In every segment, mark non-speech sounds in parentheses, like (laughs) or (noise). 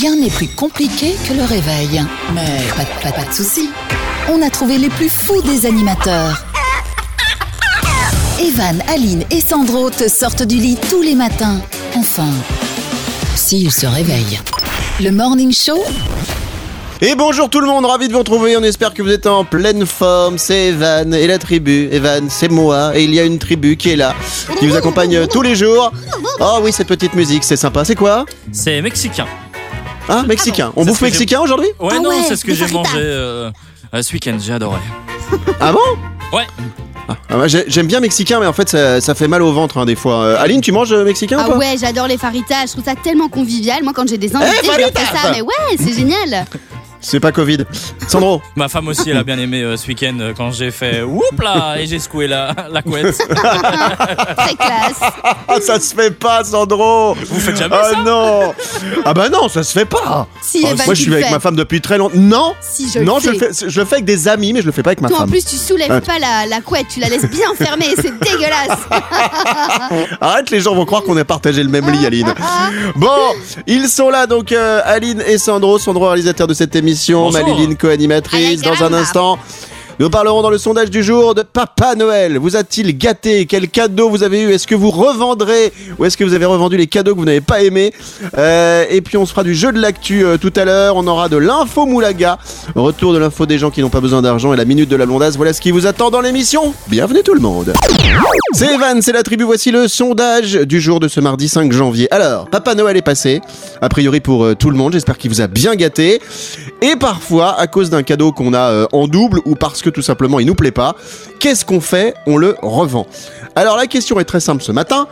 Rien n'est plus compliqué que le réveil. Mais pas, de- pas- pas de soucis. On a trouvé les plus fous des animateurs. Evan, Aline et Sandro te sortent du lit tous les matins. Enfin, s'ils se réveillent. Le Morning Show, Et bonjour tout le monde, ravi de vous retrouver, on espère que vous êtes en pleine forme, c'est Evan et la tribu, Evan c'est moi, et il y a une tribu qui est là, qui vous accompagne tous les jours. Oh oui, cette petite musique, c'est sympa, c'est quoi? C'est mexicain. Ah, mexicain, on bouffe mexicain aujourd'hui? Ouais, Ah non, ouais, c'est ce que des j'ai fajitas. mangé euh, euh, ce week-end, j'ai adoré. Ah bon? Ouais, Ah, moi, j'ai- J'aime bien mexicain, mais en fait ça, ça fait mal au ventre hein, des fois. Euh, Aline, tu manges euh, mexicain ou Ah pas? ouais, j'adore les faritas, je trouve ça tellement convivial. Moi, quand j'ai des invités, Eh, je leur fais faritas ça. Mais ouais, c'est génial. (laughs) C'est pas Covid. Sandro ma femme aussi, elle a bien aimé euh, ce week-end euh, quand j'ai fait whoop là et j'ai secoué la, la couette. (laughs) Très classe. Ah, ça se fait pas, Sandro Vous faites jamais Ah ça non Ah bah non, ça se fait pas Si, Oh, Evan, Moi, tu je suis le avec fais. ma femme depuis très longtemps. Non Si, je Non, le je le, fais. fais, je le fais avec des amis, mais je le fais pas avec ma Toi, en femme. plus, tu soulèves Ouais. pas la, la couette, tu la laisses bien fermée, c'est (laughs) dégueulasse. (laughs) Arrête, les gens vont croire qu'on a partagé le même lit, Aline. Bon, ils sont là, donc euh, Aline et Sandro, Sandro réalisateur de cette émission, Maléline co-animatrice. Dans un instant, nous parlerons dans le sondage du jour de Papa Noël. Vous a-t-il gâté? Quel cadeau vous avez eu? Est-ce que vous revendrez? Ou est-ce que vous avez revendu les cadeaux que vous n'avez pas aimés? Euh, Et puis on se fera du jeu de l'actu euh, tout à l'heure. On aura de l'info moulaga, retour de l'info des gens qui n'ont pas besoin d'argent et la minute de la blondasse. Voilà ce qui vous attend dans l'émission. Bienvenue tout le monde. C'est Evan, c'est la tribu. Voici le sondage du jour de ce mardi 5 janvier. Alors, Papa Noël est passé, a priori pour euh, tout le monde. J'espère qu'il vous a bien gâté. Et parfois, à cause d'un cadeau qu'on a en double ou parce que tout simplement il nous plaît pas, qu'est-ce qu'on fait On le revend. Alors la question est très simple ce matin.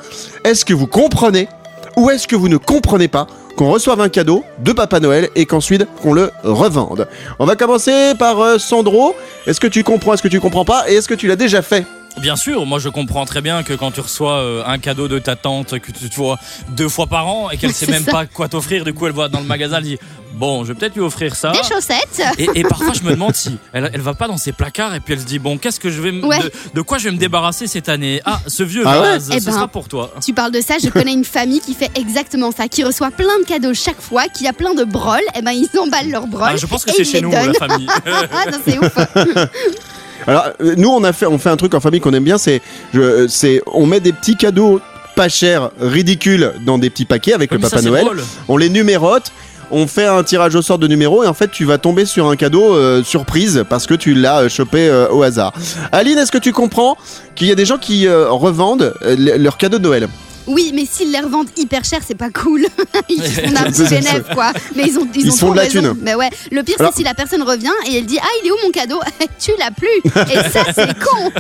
Est-ce que vous comprenez ou est-ce que vous ne comprenez pas qu'on reçoive un cadeau de Papa Noël et qu'ensuite qu'on le revende? On va commencer par euh, Sandro. Est-ce que tu comprends? Est-ce que tu comprends pas? Et est-ce que tu l'as déjà fait? Bien sûr, moi je comprends très bien que quand tu reçois euh, un cadeau de ta tante que tu vois deux fois par an et qu'elle sait même ça. pas quoi t'offrir, du coup elle voit dans le magasin, elle dit bon, je vais peut-être lui offrir ça. Des chaussettes. Et, et parfois je me demande si elle, elle va pas dans ses placards et puis elle se dit bon qu'est-ce que je vais Ouais. de, de quoi je vais me débarrasser cette année? Ah ce vieux Ah ouais vase, Eh ce ben. sera pour toi. Tu parles de ça, je connais une famille qui fait exactement ça, qui reçoit plein de cadeaux chaque fois, qui a plein de broles, et ben ils emballent leurs broles. Ah, je pense que c'est chez nous donnent. la famille. (laughs) ah non, c'est ouf. (laughs) Alors, euh, nous, on a fait, on fait un truc en famille qu'on aime bien, c'est, je- euh, c'est, on met des petits cadeaux pas chers, ridicules, dans des petits paquets avec Comme le Papa Noël. drôle. On les numérote. On fait un tirage au sort de numéros et en fait tu vas tomber sur un cadeau euh, surprise parce que tu l'as euh, chopé euh, au hasard. Aline, est-ce que tu comprends qu'il y a des gens qui revendent le- leurs cadeaux de Noël? Oui, mais s'ils les revendent hyper cher, c'est pas cool. (laughs) ils (laughs) font un petit bénéf, quoi. Mais ils ont, ils Ils ont font de la raison. thune. Mais ouais, le pire, Alors- c'est si la personne revient et elle dit Ah, il est où mon cadeau? (laughs) Tu l'as plus. Et ça, c'est con.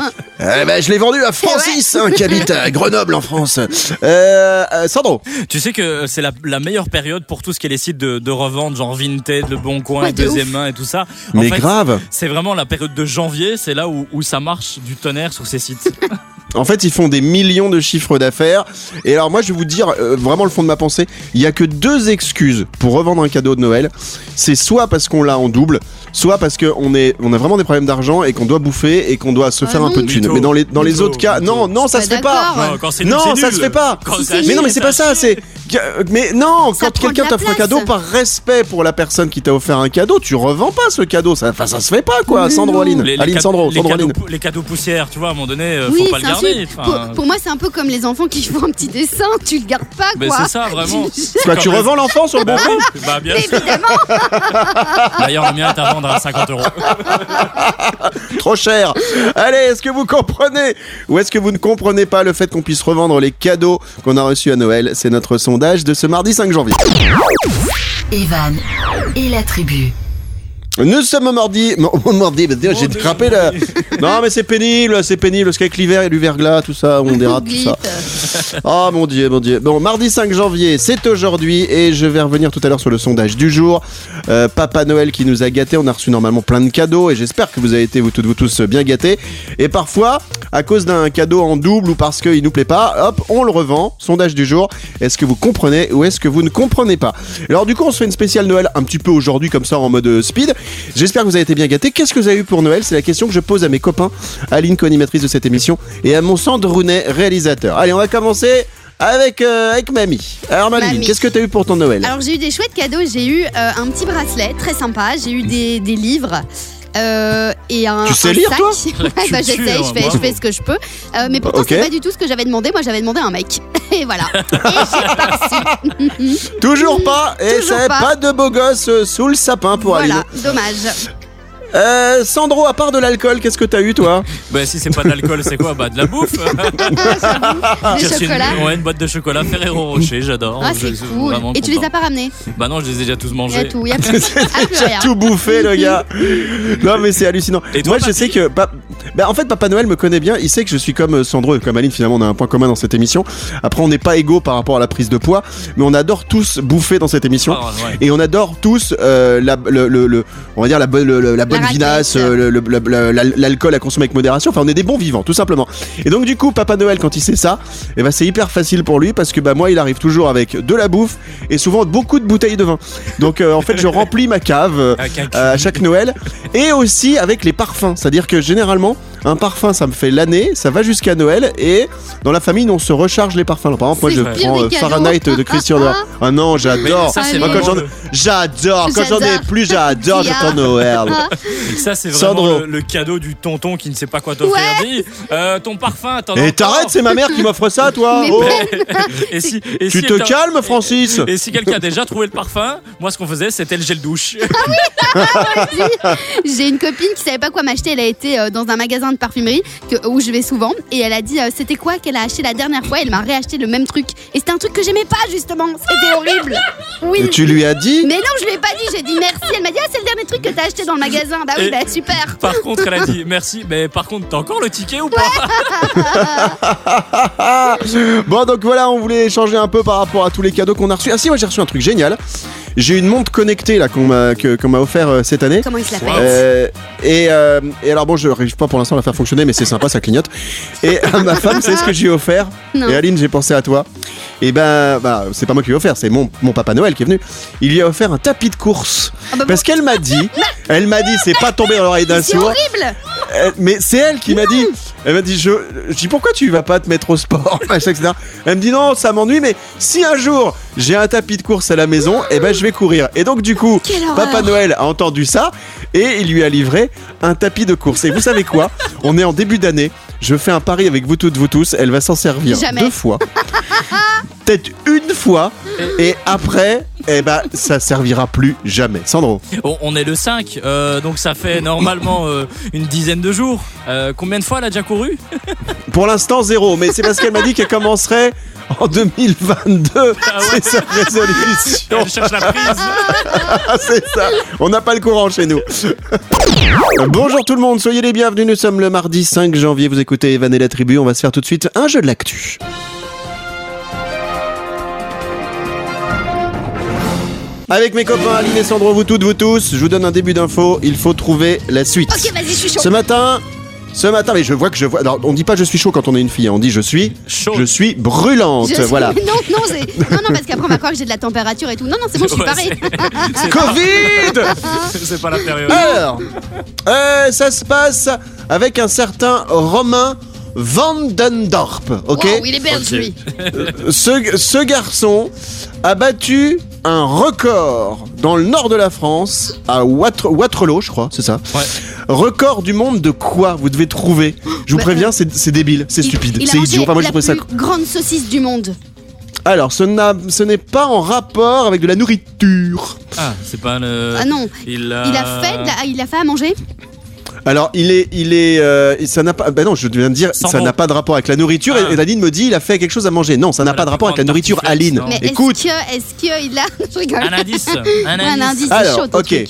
Eh ben, je l'ai vendu à Francis, hein, qui habite à Grenoble en France. Euh, euh, Sandro, Tu sais que c'est la, la meilleure période pour tout ce qui est les sites de, de revente, genre Vinted, Le Bon Coin, Ouais, Deuxième ouf. Main et tout ça. En mais fait, grave. C'est vraiment la période de janvier, c'est là où, où ça marche du tonnerre sur ces sites. En fait, ils font des millions de chiffres d'affaires. Et alors, moi, je vais vous dire euh, vraiment le fond de ma pensée. Il y a que deux excuses pour revendre un cadeau de Noël. C'est soit parce qu'on l'a en double, soit parce qu'on est, on a vraiment des problèmes d'argent et qu'on doit bouffer et qu'on doit se Ah faire un peu de thunes. Mais dans les, dans les mytho, autres cas, non, non, ça Pas se fait pas. Non, ça se fait pas. Mais non, mais c'est pas ça. C'est, mais non, Ça quand quelqu'un t'offre un cadeau par respect pour la personne qui t'a offert un cadeau, tu revends pas ce cadeau. Ça, enfin, ça se fait pas, quoi. Sandro. Aline, Les, les Aline, Sandro, les Sandro, cadeaux, Aline. pou- les cadeaux poussières, tu vois, à un moment donné, euh, oui, faut pas le c'est garder. Pour, pour moi, c'est un peu comme les enfants qui font un petit dessin, tu le gardes pas, mais quoi. c'est ça, vraiment. (laughs) Tu revends l'enfant sur le bon Bah bah bien sûr. Évidemment. (laughs) D'ailleurs, le mien est à vendre à 50 euros. (laughs) Trop cher. Allez, est-ce que vous comprenez ou est-ce que vous ne comprenez pas le fait qu'on puisse revendre les cadeaux qu'on a reçus à Noël? C'est notre sondage de ce mardi 5 janvier. Evan et la tribu. Nous sommes bah, déjà, j'ai crampé là. (laughs) Non, mais c'est pénible, c'est pénible. Parce qu'avec l'hiver et du verglas, tout ça, on (laughs) dérate tout ça. Oh mon dieu, mon dieu. Bon, mardi 5 janvier, c'est aujourd'hui et je vais revenir tout à l'heure sur le sondage du jour. Euh, Papa Noël qui nous a gâtés. On a reçu normalement plein de cadeaux et j'espère que vous avez été, vous toutes, vous tous, bien gâtés. Et parfois, à cause d'un cadeau en double ou parce qu'il nous plaît pas, hop, on le revend. Sondage du jour. Est-ce que vous comprenez ou est-ce que vous ne comprenez pas? Alors, du coup, on se fait une spéciale Noël un petit peu aujourd'hui, comme ça, en mode euh, speed. J'espère que vous avez été bien gâtés. Qu'est-ce que vous avez eu pour Noël? C'est la question que je pose à mes copains, Aline, co-animatrice de cette émission, et à mon Sandrounet, réalisateur. Allez, on va commencer avec, euh, avec mamie. Alors Mamie. qu'est-ce que t'as eu pour ton Noël? Alors j'ai eu des chouettes cadeaux. J'ai eu euh, un petit bracelet très sympa. J'ai eu des, des livres. Euh, et un, Tu sais un lire, sac. toi La (laughs) Ouais, bah, culture, j'essaye, je fais, je bravo. fais ce que je peux. Euh, mais pourtant, Ok. c'est pas du tout ce que j'avais demandé. Moi, j'avais demandé un mec. (laughs) Et voilà. Et j'ai. (laughs) Toujours pas Et c'est pas. pas de beau gosse euh, sous le sapin pour Voilà, Aline. dommage. Euh, Sandro, à part de l'alcool, qu'est-ce que t'as eu toi (laughs) Bah si c'est pas de l'alcool, c'est quoi Bah de la bouffe. (laughs) Reçu chocolats. Une, ouais, une boîte de chocolat Ferrero Rocher, j'adore. Ah, c'est cool. Et tu les as pas ramenés Bah non, je les ai déjà tous Il y a mangés. tout. Il y a plus, (laughs) tout bouffé le gars. Non mais c'est hallucinant. Et toi, Moi je sais que pa- bah, en fait Papa Noël me connaît bien, il sait que je suis comme euh, Sandro et comme Aline finalement on a un point commun dans cette émission. Après on n'est pas égaux par rapport à la prise de poids, mais on adore tous bouffer dans cette émission. Ah, ouais. Et on adore tous euh, la, le, le- le- on va dire la bonne, le- le- la bonne raclette. vinasse, euh, l'alcool à consommer avec modération. Enfin, on est des bons vivants, tout simplement. Et donc, du coup, Papa Noël, quand il sait ça, eh ben, c'est hyper facile pour lui parce que bah, moi, il arrive toujours avec de la bouffe et souvent beaucoup de bouteilles de vin. Donc, euh, en fait, je remplis ma cave (laughs) euh, à chaque Noël et aussi avec les parfums. C'est-à-dire que généralement, un parfum, ça me fait l'année, ça va jusqu'à Noël et dans la famille, on se recharge les parfums. Par exemple, moi, je prends euh. Fahrenheit de Christian Dior. (laughs) Ah non, j'adore. ça, c'est Moi, quand j'en J'adore, quand j'en ai plus, j'adore, j'attends Noël. (laughs) ça, c'est vraiment le, le cadeau du tonton qui ne sait pas quoi t'offrir. Dis, euh, ton parfum, t'en as Et t'arrêtes, c'est ma mère qui m'offre ça, toi. Oh, (laughs) Et si, et tu si te calmes, Francis. Et si quelqu'un a déjà trouvé le parfum, moi ce qu'on faisait c'était le gel douche. J'ai une copine qui savait pas quoi m'acheter. Elle a été euh, dans un magasin de parfumerie que- où je vais souvent et elle a dit euh, c'était quoi qu'elle a acheté la dernière fois? Elle m'a réacheté le même truc et c'était un truc que j'aimais pas justement. C'était horrible. Oui. Et tu lui as dit? Mais non, je lui ai pas dit. J'ai dit merci. Elle m'a dit ah c'est le dernier truc que t'as acheté dans le magasin. Bah oui, Et- bah super. Par contre, elle a dit merci, mais par contre, t'as encore le ticket ou pas? (laughs) Bon, donc voilà, on voulait échanger un peu par rapport à tous les cadeaux qu'on a reçus. Ah si, moi j'ai reçu un truc génial. J'ai une montre connectée là qu'on m'a qu'on m'a offert euh, cette année. Comment il se l'appelle? Euh, et, euh, et alors bon, je n'arrive pas pour l'instant la faire fonctionner, mais c'est sympa, ça clignote. Et à (laughs) ma femme, c'est ce que j'ai offert. Non. Et Aline, j'ai pensé à toi. Et ben, bah, c'est pas moi qui lui ai offert, c'est mon, mon papa Noël qui est venu. Il lui a offert un tapis de course. Ah bah Parce qu'elle m'a dit, (laughs) elle m'a dit, c'est pas tombé dans l'oreille d'un C'est sourd. horrible. Euh, mais c'est elle qui m'a dit. Elle m'a dit, je, je dis pourquoi tu vas pas te mettre au sport, (laughs) machin, etc. Elle me dit non, ça m'ennuie, mais si un jour j'ai un tapis de course à la maison, eh ben je vais courir. Et donc du coup, Quelle horreur. Papa Noël a entendu ça et il lui a livré un tapis de course. Et vous savez quoi? On est en début d'année. Je fais un pari avec vous toutes, vous tous. Elle va s'en servir Jamais. deux fois. (laughs) Peut-être une fois. Et après, eh ben, ça servira plus jamais. Sandro. on, on est le 5, euh, donc ça fait normalement euh, une dizaine de jours. Euh, combien de fois elle a déjà couru? Pour l'instant, zéro. Mais c'est parce qu'elle m'a dit qu'elle commencerait en 2022. Ah ouais. C'est sa résolution. Elle cherche la prise. (laughs) C'est ça. On n'a pas le courant chez nous. (laughs) Bonjour tout le monde, soyez les bienvenus. Nous sommes le mardi 5 janvier. Vous écoutez Evan et la tribu. On va se faire tout de suite un jeu de l'actu. Avec mes copains Aline et Sandro, vous toutes, vous tous, je vous donne un début d'info. Il faut trouver la suite. Ok, vas-y, je suis chaud. Ce matin, ce matin, mais je vois que je vois. Alors, on dit pas je suis chaud quand on est une fille. hein. On dit je suis Chaud. Je suis brûlante. Je suis- Voilà. (laughs) Non, non, c'est- non, non, parce qu'après on va croire que j'ai de la température et tout. Non, non, c'est bon, je suis Ouais, parée. c'est- (laughs) c'est- Covid. (laughs) C'est pas la période. Alors, euh, ça se passe avec un certain Romain Vandendorp, ok Wow, il est belge, Ok. lui. ce, ce garçon a battu un record dans le nord de la France, à Water- Waterloo, je crois, c'est ça Ouais. Record du monde de quoi Vous devez trouver? Je vous Bah, préviens, c'est c'est débile, c'est stupide, c'est idiot. Enfin, moi, j'ai la trouvé ça plus grande saucisse du monde. Alors, ce n'est pas en rapport avec de la nourriture. Ah, c'est pas le. Ah non, Il a, il a fait, de la- il a fait à manger? Alors, il est, il est, euh, ça n'a pas. Ben non, je viens de dire, Sans ça bon. n'a pas de rapport avec la nourriture. Ah. Et Aline me dit, il a fait quelque chose à manger. Non, ça n'a Ah, pas de rapport avec la nourriture, Aline. Mais Écoute, est-ce que, est-ce qu'il a, (laughs) je rigole. Un indice. (laughs) Un indice. alors, chaud, ton ok. truc.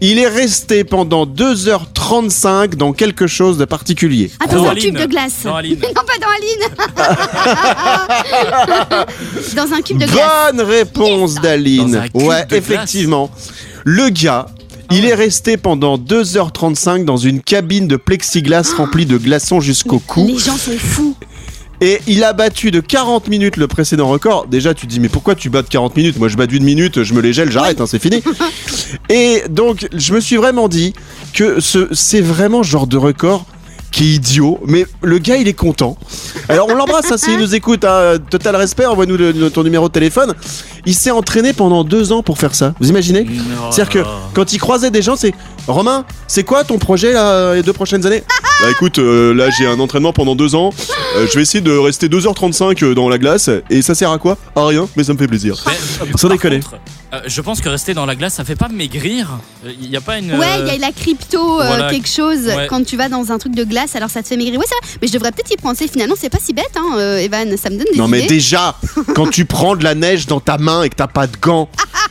Il est resté pendant 2h35 dans quelque chose de particulier. Ah, dans Dans un Aline. cube de glace. Dans Aline. (laughs) Non, pas dans Aline. dans un cube de glace. Bonne réponse Dans d'Aline. un cube Ouais, glace. effectivement. Le gars. Il est resté pendant 2h35 dans une cabine de plexiglas remplie de glaçons jusqu'au cou. Les gens sont fous. Et il a battu de 40 minutes le précédent record. Déjà, tu te dis, mais pourquoi tu bats de 40 minutes? Moi, je bats d'une minute, je me les gèle, j'arrête, hein, c'est fini. (laughs) Et donc, je me suis vraiment dit que ce, c'est vraiment ce genre de record qui est idiot, mais le gars il est content. Alors on l'embrasse hein, s'il nous écoute, hein, total respect, envoie-nous ton numéro de téléphone. Il s'est entraîné pendant deux ans pour faire ça. Vous imaginez C'est-à-dire que quand il croisait des gens, c'est Romain, c'est quoi ton projet là, les deux prochaines années? Bah écoute, euh, là j'ai un entraînement pendant deux ans. Euh, je vais essayer de rester 2h35 dans la glace. Et ça sert à quoi? À rien, mais ça me fait plaisir. Mais, euh, Sans déconner. contre, euh, je pense que rester dans la glace, ça fait pas maigrir. Il y a pas une. Ouais, euh, il y a la crypto, euh, voilà. quelque chose. Ouais. Quand tu vas dans un truc de glace, alors ça te fait maigrir. Ouais, c'est vrai. Mais je devrais peut-être y penser. Finalement, c'est pas si bête, hein, euh, Evan. Ça me donne des Non mais idées. déjà, (laughs) quand tu prends de la neige dans ta main et que t'as pas de gants,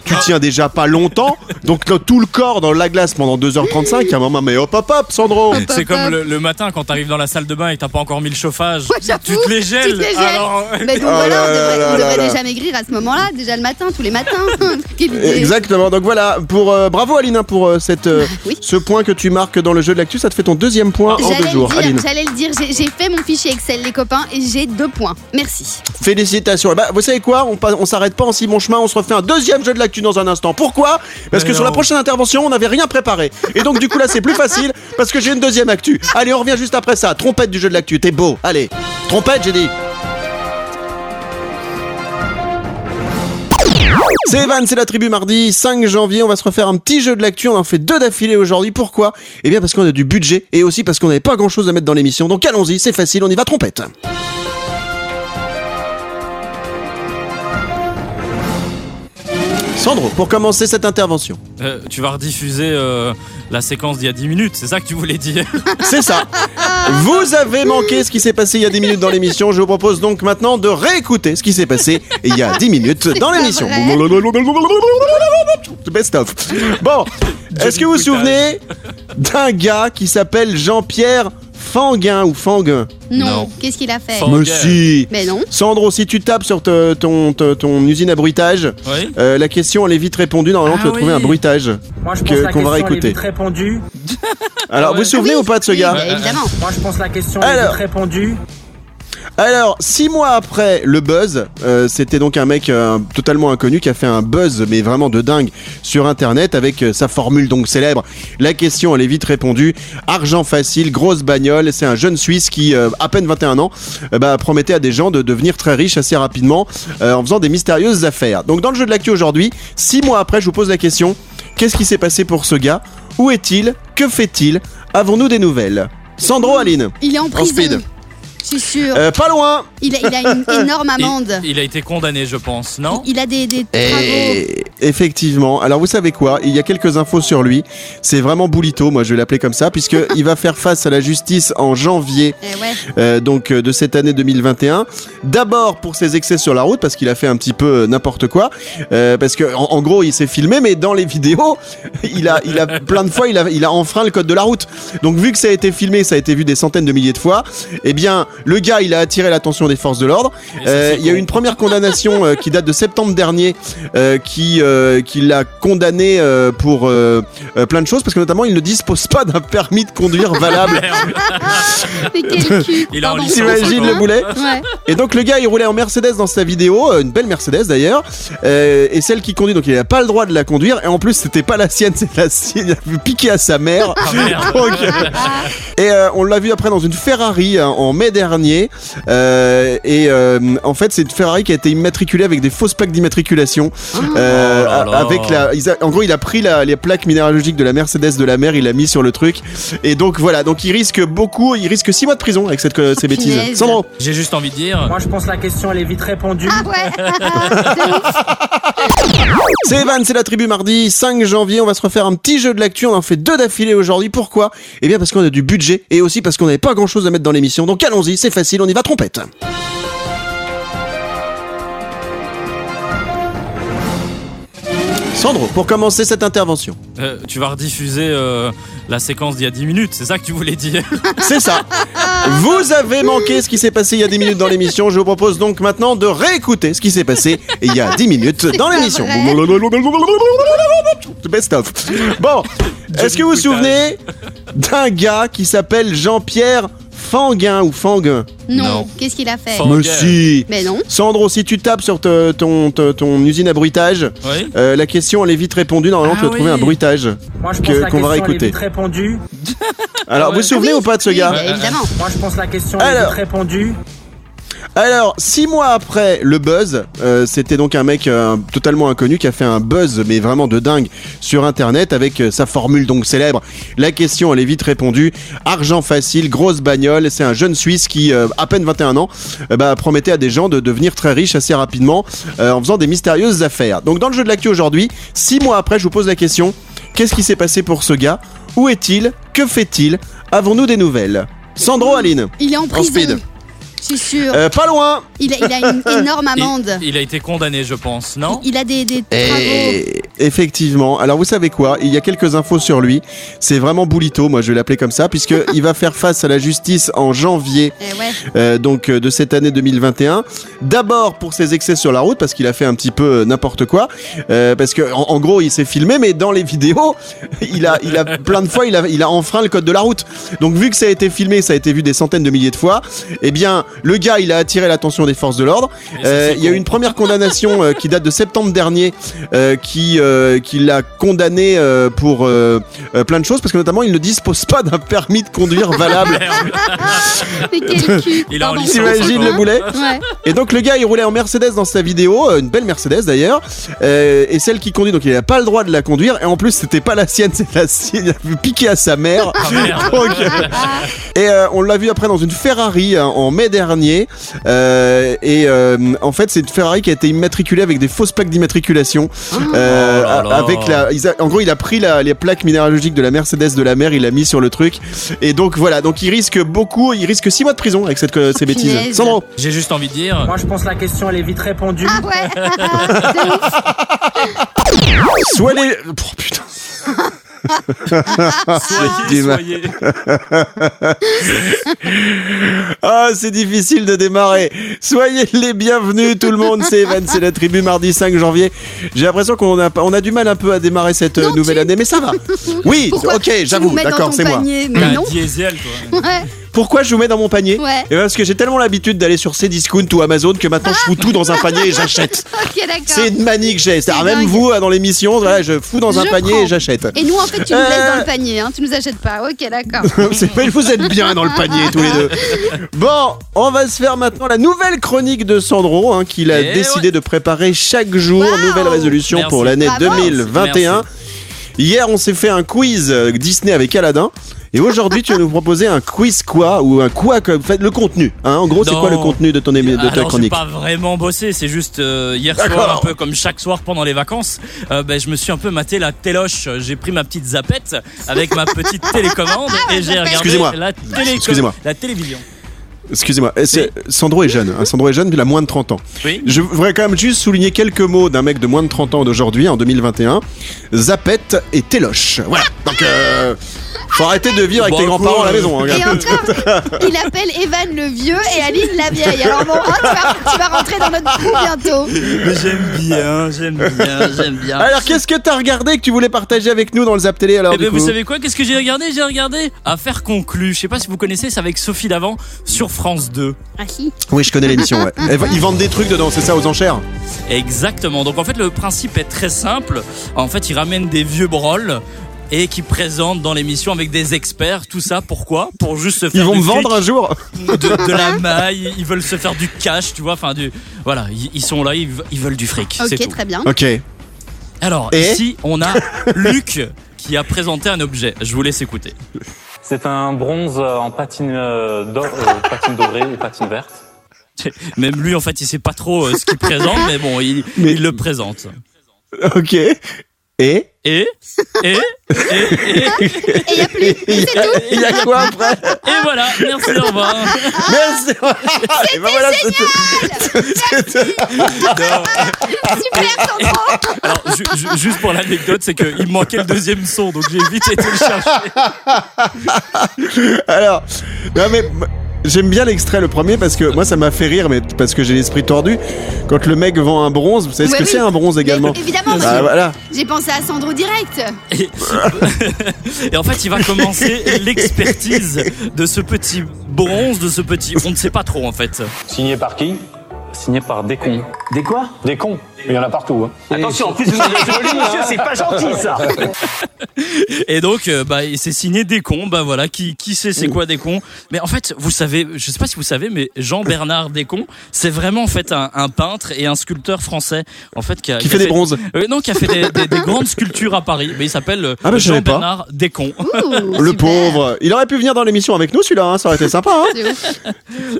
tu tiens déjà pas longtemps. Donc tout le corps dans la glace pendant 2h35, à un moment, mais hop hop hop, Sandro C'est comme le, le matin quand t'arrives dans la salle de bain et que t'as pas encore mis le chauffage. Ouais, tu te les gèles. tu te les gèles. Alors, (laughs) Mais donc Oh voilà, là on devrait, là on là devrait là. déjà maigrir à ce moment-là, déjà le matin, tous les matins. (laughs) Exactement. Donc voilà, pour euh, bravo Aline pour euh, cette euh, Oui. ce point que tu marques dans le jeu de l'actu, ça te fait ton deuxième point en J'allais deux jours. le Aline, dire, j'allais le dire, j'ai fait mon fichier Excel les copains et j'ai deux points. Merci. félicitations. Ben, vous savez quoi On, on s'arrête pas en si bon chemin, on se refait un deuxième jeu de l'actu dans un instant. Pourquoi Parce que sur la prochaine intervention, on n'avait rien préparé. Et donc du coup là, c'est plus facile parce que j'ai une deuxième actu. Allez, on revient juste après ça. Trompette du jeu de l'actu, t'es beau. Allez, trompette, j'ai dit. C'est Evan, c'est la tribu mardi, 5 janvier, on va se refaire un petit jeu de l'actu, on en fait deux d'affilée aujourd'hui, pourquoi Eh bien parce qu'on a du budget et aussi parce qu'on n'avait pas grand chose à mettre dans l'émission, donc allons-y, c'est facile, on y va trompette Sandro, pour commencer cette intervention. euh, tu vas rediffuser euh, la séquence d'il y a 10 minutes, c'est ça que tu voulais dire (laughs) C'est ça. Vous avez manqué ce qui s'est passé il y a 10 minutes dans l'émission. Je vous propose donc maintenant de réécouter ce qui s'est passé il y a 10 minutes dans l'émission. Best of. Bon, est-ce que vous vous souvenez d'un gars qui s'appelle Jean-Pierre Fanguin ou Fanguin Non, Non. qu'est-ce qu'il a fait Fort. Mais si. Mais non. Sandro, si tu tapes sur te- ton, ton, ton usine à bruitage, Oui. euh, la question elle est vite répondue. Normalement, Ah tu vas trouver oui. un bruitage. Moi, je Que- pense la qu'on va question elle est réécouter. vite répondue. Alors, Ah vous ouais. vous souvenez Oui, ou pas de ce oui, gars bah, Évidemment. Moi, je pense la question elle est Alors. vite répondue. Alors, six mois après le buzz, euh, c'était donc un mec euh, totalement inconnu qui a fait un buzz, mais vraiment de dingue, sur Internet avec euh, sa formule donc célèbre. La question, elle est vite répondue. Argent facile, grosse bagnole. C'est un jeune Suisse qui, à peine 21 ans, bah, promettait à des gens de devenir très riches assez rapidement en faisant des mystérieuses affaires. Donc, dans le jeu de l'actu aujourd'hui, six mois après, je vous pose la question qu'est-ce qui s'est passé pour ce gars? Où est-il? Que fait-il? Avons-nous des nouvelles? Sandro Aline Il est en prison. speed. Je suis sûre. Euh, Pas loin Il, a, il a une (laughs) énorme amende. Il, il a été condamné, je pense, non Il a des, des Eh, travaux. Et effectivement. Alors vous savez quoi? Il y a quelques infos sur lui. C'est vraiment boulito, moi je vais l'appeler comme ça, puisque (laughs) il va faire face à la justice en janvier, Eh ouais. euh, donc euh, de cette année 2021. D'abord pour ses excès sur la route, parce qu'il a fait un petit peu n'importe quoi, euh, parce que en, en gros il s'est filmé, mais dans les (laughs) vidéos, il a, il a plein de fois, il a, il a enfreint le code de la route. Donc vu que ça a été filmé, ça a été vu des centaines de milliers de fois, eh bien le gars il a attiré l'attention des forces de l'ordre. Euh, il y a eu une première condamnation euh, qui date de septembre dernier, euh, qui, euh, qui l'a condamné euh, pour euh, euh, plein de choses, parce que notamment il ne dispose pas d'un permis de conduire (laughs) valable. Mais quel cul. Il a T'imagines le boulet Ouais. Et donc le gars il roulait en Mercedes dans sa vidéo, une belle Mercedes d'ailleurs, euh, et celle qui conduit, donc il n'a pas le droit de la conduire, et en plus c'était pas la sienne, (laughs) c'est la sienne, il a piqué à sa mère. Ah. Donc, euh, et euh, on l'a vu après dans une Ferrari hein, en mai dernier. Euh, et euh, en fait, c'est une Ferrari qui a été immatriculée avec des fausses plaques d'immatriculation. Euh, Oh avec la, a- en gros, il a pris la- les plaques minéralogiques de la Mercedes de la mère, il l'a mis sur le truc. Et donc voilà, donc il risque beaucoup, il risque 6 mois de prison avec cette, ces bêtises. Sandro, J'ai juste envie de dire. Moi, je pense la question elle est vite répondue. Ah ouais. (laughs) c'est Evan, c'est la tribu mardi, 5 janvier, on va se refaire un petit jeu de l'actu, on en fait deux d'affilée aujourd'hui. Pourquoi? Eh bien parce qu'on a du budget et aussi parce qu'on n'avait pas grand chose à mettre dans l'émission. Donc allons-y, c'est facile, on y va trompette. Sandro, pour commencer cette intervention. euh, tu vas rediffuser euh, la séquence d'il y a 10 minutes, c'est ça que tu voulais dire? (laughs) C'est ça. Vous avez manqué ce qui s'est passé il y a 10 minutes dans l'émission. Je vous propose donc maintenant de réécouter ce qui s'est passé il y a 10 minutes dans l'émission. Best of. Bon, est-ce que vous vous souvenez d'un gars qui s'appelle Jean-Pierre Fanguin ou Fanguin Non. Non. Qu'est-ce qu'il a fait Fang- Mais Fanguin. si Mais non. Sandro, si tu tapes sur te- ton, ton, ton usine à bruitage, Oui. euh, la question elle est vite répondue. Normalement, Ah tu vas trouver oui. un bruitage. Moi, je Que- pense la qu'on va question elle est réécouter. vite répondue. Alors, ouais. vous vous souvenez oui, ou pas de ce oui, gars bah, Évidemment. Moi, je pense la question elle est Alors. vite répondue. Alors, six mois après le buzz, euh, c'était donc un mec euh, totalement inconnu qui a fait un buzz, mais vraiment de dingue, sur Internet avec euh, sa formule donc célèbre. La question, elle est vite répondue. Argent facile, grosse bagnole. C'est un jeune Suisse qui, à peine 21 ans, bah, promettait à des gens de devenir très riches assez rapidement en faisant des mystérieuses affaires. Donc, dans le jeu de l'actu aujourd'hui, six mois après, je vous pose la question qu'est-ce qui s'est passé pour ce gars? Où est-il? Que fait-il? Avons-nous des nouvelles? Sandro Aline Il est en prison. speed. Je suis sûre. Euh, Pas loin Il, a, il a une (laughs) énorme amende. Il, il a été condamné, je pense, non Il a des, des travaux. Et effectivement. Alors vous savez quoi? Il y a quelques infos sur lui. C'est vraiment boulito, moi je vais l'appeler comme ça, puisque (laughs) il va faire face à la justice en janvier Eh ouais. euh, donc euh, de cette année 2021. D'abord pour ses excès sur la route, parce qu'il a fait un petit peu n'importe quoi. Euh, parce que en, en gros il s'est filmé, mais dans les vidéos, (laughs) il a, il a plein de fois, il a, il a enfreint le code de la route. Donc vu que ça a été filmé, ça a été vu des centaines de milliers de fois. Eh bien, le gars, il a attiré l'attention des forces de l'ordre. Euh, il y a eu une première condamnation euh, qui date de septembre dernier, euh, qui, euh, qui l'a condamné euh, pour euh, euh, plein de choses, parce que notamment il ne dispose pas d'un permis de conduire valable. (laughs) (laughs) Mais quel cul. Il a en Pardon. licence T'imagines encore. le boulet Ouais. Et donc le gars il roulait en Mercedes dans sa vidéo, une belle Mercedes d'ailleurs, euh, et celle qui conduit donc il n'a pas le droit de la conduire, et en plus c'était pas la sienne, c'est la sienne, il a piqué à sa mère. Ah. Donc, euh, (laughs) et euh, on l'a vu après dans une Ferrari hein, en mai dernier. Euh, et euh, en fait, c'est une Ferrari qui a été immatriculée avec des fausses plaques d'immatriculation. Euh, Oh avec la, a- en gros, il a pris la- les plaques minéralogiques de la Mercedes de la mère, il l'a mis sur le truc. Et donc voilà, donc il risque beaucoup, il risque 6 mois de prison avec cette, ces bêtises. Punaise. Sandro, J'ai juste envie de dire. Moi, je pense la question elle est vite répondue. Ah ouais. (laughs) (laughs) Sois les. Oh, putain. (laughs) Soyez. (laughs) Ah, c'est difficile de démarrer. Soyez les bienvenus, tout le monde. C'est Evan, c'est la tribu mardi 5 janvier. J'ai l'impression qu'on a, pas- on a du mal un peu à démarrer cette euh, Non, nouvelle tu- année, mais ça va. (laughs) Oui, Pourquoi ok, tu nous j'avoue, mets dans d'accord, ton c'est moi. panier Mais un non. diesel, toi. Ouais. Pourquoi je vous mets dans mon panier Ouais. Eh ben, Parce que j'ai tellement l'habitude d'aller sur Cdiscount ou Amazon que maintenant je fous tout dans un panier et j'achète. (laughs) Ok, d'accord. C'est une manie que j'ai. C'est-à-dire C'est même dingue. vous, euh, dans l'émission, voilà, je fous dans un Je panier prends. et j'achète. Et nous, en fait, tu nous Euh. laisses dans le panier, hein. tu nous achètes pas. Ok, d'accord. (laughs) C'est pas- vous êtes bien dans le panier tous les deux. Bon, on va se faire maintenant la nouvelle chronique de Sandro, hein, qu'il a Eh décidé ouais. de préparer chaque jour. Wow. Nouvelle résolution Merci. pour l'année Bravo. 2021. Merci. Hier, on s'est fait un quiz euh, Disney avec Aladdin. Et aujourd'hui, tu vas nous proposer un quiz quoi ou un quoi comme fait le contenu. Hein, en gros, c'est quoi le contenu de ton de ta Alors, chronique pas vraiment bossé, c'est juste euh, hier soir, un peu comme chaque soir pendant les vacances, euh, ben, je me suis un peu maté la téloche. J'ai pris ma petite zapette avec ma petite (laughs) télécommande et j'ai regardé télé- la télévision. Excusez-moi, c'est- Sandro est jeune. hein, Sandro est jeune, il a moins de 30 ans. Oui. Je voudrais quand même juste souligner quelques mots d'un mec de moins de 30 ans d'aujourd'hui, en 2021. Zapette et téloche. Voilà. Donc, euh, faut arrêter de vivre avec Bon, tes grands-parents à la maison. hein, Et gars. encore, il appelle Evan le vieux et Aline la vieille. Alors bon, hein, tu, vas, tu vas rentrer dans notre trou bientôt. J'aime bien, j'aime bien, j'aime bien. Alors, qu'est-ce que t'as regardé que tu voulais partager avec nous dans le Zap Télé alors Eh du ben, coup? vous savez quoi? Qu'est-ce que j'ai regardé? J'ai regardé Affaire conclue. Je sais pas si vous connaissez, c'est avec Sophie Davant sur France 2. Ah si. Oui, je connais l'émission. Ouais. (laughs) Eh, Ils vendent des trucs dedans, c'est ça, aux enchères? Exactement. Donc en fait, le principe est très simple. En fait, ils ramènent des vieux brols et qui présentent dans l'émission avec des experts. Tout ça, pourquoi? Pour juste se faire Ils vont du me vendre un jour de, de la (laughs) maille. Ils veulent se faire du cash, tu vois. Enfin, du voilà. Ils, sont là, ils, ve- ils veulent du fric. Ok, tout. très bien. Ok. Alors Et ici, on a (laughs) Luc qui a présenté un objet. Je vous laisse écouter. C'est un bronze en patine, euh, d'or- euh, patine dorée et patine verte. (laughs) Même lui, en fait, il sait pas trop euh, ce qu'il présente, mais bon, il, Mais- il le présente. Ok. Et Et et et et, Et il y a plus. Il y, a- il y a quoi après et voilà. Merci, au revoir. Merci Et ben voilà, c'était- Super, Sandro. Alors, ju- ju- juste pour l'anecdote, c'est qu'il me manquait le deuxième son, donc j'ai vite été le chercher. (laughs) Alors, non mais J'aime bien l'extrait le premier parce que moi ça m'a fait rire, mais parce que j'ai l'esprit tordu. Quand le mec vend un bronze, vous savez ce que oui. c'est un bronze également Mais évidemment, Ah voilà. J'ai pensé à Sandro direct. Et, (laughs) et en fait, il va commencer l'expertise de ce petit bronze, de ce petit. On ne sait pas trop en fait. Signé par qui? Signé par des cons. Des quoi? Des cons. Il y en a partout. Hein. Attention, en plus vous (laughs) joli, monsieur, c'est pas gentil ça. (laughs) Et donc, euh, bah, c'est signé des cons. Bah voilà, qui, qui sait c'est quoi des cons Mais en fait, vous savez, je sais pas si vous savez, mais Jean-Bernard Descons, c'est vraiment en fait un, un peintre et un sculpteur français, en fait, qui, a, Qui a fait des bronzes. Euh, non, qui a fait des, des- des grandes sculptures à Paris. Mais il s'appelle euh, Ah bah. Jean-Bernard Descons. Ouh, (laughs) Le pauvre. Il aurait pu venir dans l'émission avec nous celui-là, hein, ça aurait été sympa. Hein.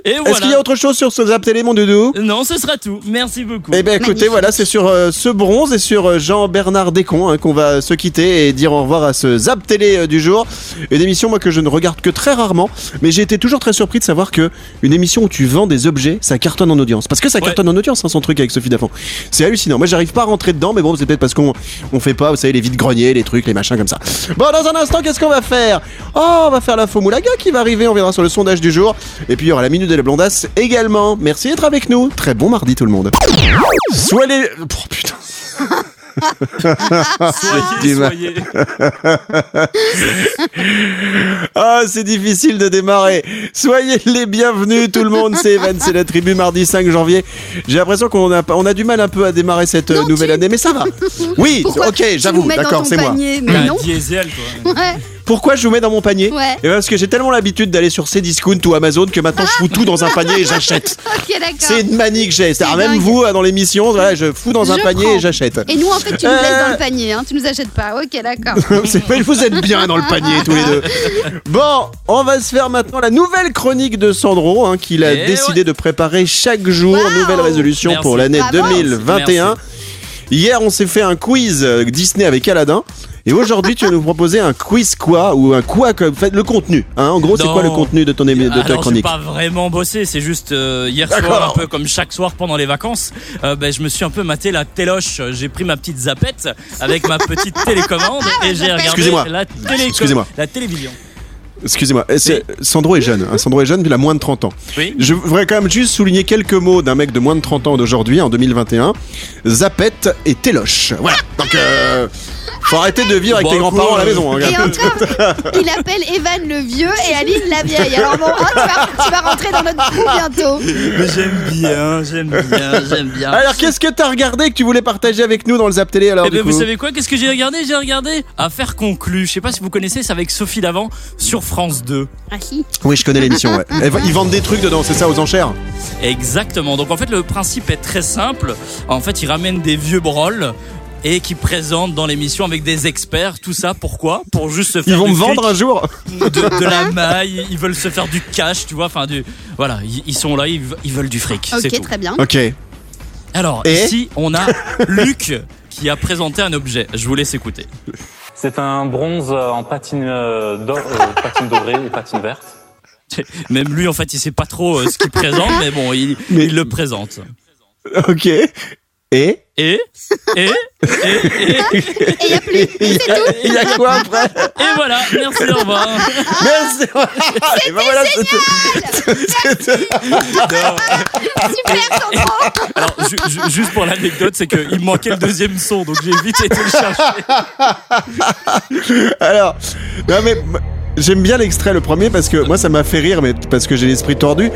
Est-ce voilà. qu'il y a autre chose sur ce Zap Télé, mon doudou? Non, ce sera tout. Merci beaucoup. Eh bien écoutez, Magnifique. voilà, c'est sur euh, ce bronze et sur euh, Jean-Bernard Descons hein, qu'on va se quitter et dire au revoir à ce Zap Télé euh, du jour. Une émission moi que je ne regarde que très rarement, mais j'ai été toujours très surpris de savoir que une émission où tu vends des objets, ça cartonne en audience. Parce que ça Ouais. cartonne en audience, hein, son truc avec Sophie Dafont. C'est hallucinant. Moi j'arrive pas à rentrer dedans, mais bon, c'est peut-être parce qu'on on fait pas, vous savez, les vides greniers, les trucs, les machins comme ça. Bon, dans un instant, qu'est-ce qu'on va faire? Oh, on va faire l'info Moulaga qui va arriver, on verra sur le sondage du jour. Et puis il y aura la minute de la blondasse également. Merci d'être avec nous. Très bon mardi tout le monde. Soit (laughs) Oh putain. (laughs) soyez, Dis-moi. soyez. (laughs) Ah, c'est difficile de démarrer. Soyez les bienvenus, tout le monde. C'est Evan, c'est la tribu mardi 5 janvier. J'ai l'impression qu'on a, pas- on a du mal un peu à démarrer cette euh, Non, nouvelle tu- année, mais ça va. Oui, Pourquoi ok, j'avoue, d'accord, c'est moi. panier Mais Un non. diesel, quoi. Ouais. Pourquoi je vous mets dans mon panier Ouais. Eh ben, Parce que j'ai tellement l'habitude d'aller sur Cdiscount ou Amazon que maintenant je fous tout dans un panier et j'achète. (laughs) Ok, d'accord. C'est une manie que j'ai. C'est-à-dire C'est même dingue. vous, euh, dans l'émission, voilà, je fous dans un Je panier prends. et j'achète. Et nous, en fait, tu nous Euh. laisses dans le panier, hein. tu nous achètes pas. Ok, d'accord. (laughs) C'est pas- vous êtes bien dans le panier tous les deux. Bon, on va se faire maintenant la nouvelle chronique de Sandro, hein, qu'il a Et décidé ouais. de préparer chaque jour. Wow. Nouvelle résolution Merci. pour l'année Bravo. 2021. Merci. Hier, on s'est fait un quiz euh, Disney avec Aladdin. Et aujourd'hui, tu vas nous proposer un quiz quoi ou un quoi que faites le contenu. Hein, en gros, c'est quoi le contenu de ton émi- de ta Alors, j'ai chronique pas vraiment bossé, c'est juste euh, hier D'accord. soir, un peu comme chaque soir pendant les vacances, euh, ben, je me suis un peu maté la téloche. J'ai pris ma petite zapette avec ma petite (laughs) télécommande et j'ai regardé Excusez-moi. la, télé Excusez-moi. la télévision. Excusez-moi, c'est- Sandro est jeune. hein, Sandro est jeune, il a moins de 30 ans. Oui. Je voudrais quand même juste souligner quelques mots d'un mec de moins de 30 ans d'aujourd'hui, en 2021. Zapette et téloche. Voilà. Donc, euh, faut arrêter de vivre avec Bon, tes grands-parents à la cool. maison. hein, Et gars. encore, il appelle Evan le vieux et Aline la vieille. Alors bon, hein, tu, vas, tu vas rentrer dans notre trou bientôt. Mais j'aime bien, j'aime bien, j'aime bien. Alors, qu'est-ce que t'as regardé que tu voulais partager avec nous dans le Zap Télé alors Eh du ben, coup? vous savez quoi? Qu'est-ce que j'ai regardé? J'ai regardé Affaire conclue. Je sais pas si vous connaissez, c'est avec Sophie Davant sur France 2. Ah si. Oui, je connais l'émission, ouais. (laughs) Eh, Ils vendent des trucs dedans, c'est ça, aux enchères? Exactement. Donc en fait, le principe est très simple. En fait, ils ramènent des vieux brols et qui présentent dans l'émission avec des experts. Tout ça, pourquoi? Pour juste se faire Ils vont du me vendre un jour de, de la (laughs) maille. Ils veulent se faire du cash, tu vois. Enfin, du voilà. Ils, sont là, ils, ils veulent du fric. Ok, tout. très bien. Ok. Alors Et ici, on a (laughs) Luc qui a présenté un objet. Je vous laisse écouter. C'est un bronze en patine, euh, d'or- euh, patine dorée et patine verte. (laughs) Même lui, en fait, il sait pas trop euh, ce qu'il présente, mais bon, il, Mais- il le présente. Ok. Et? Et, et, et, (laughs) il y a plus. Il y, a- il y a quoi après? Et voilà. Merci, au revoir. (laughs) Merci Et ben voilà, c'était- (laughs) Super. Alors, ju- ju- juste pour l'anecdote, c'est qu'il me manquait le deuxième son, donc j'ai vite été le chercher. Alors, non mais j'aime bien l'extrait le premier parce que moi ça m'a fait rire, mais parce que j'ai l'esprit tordu.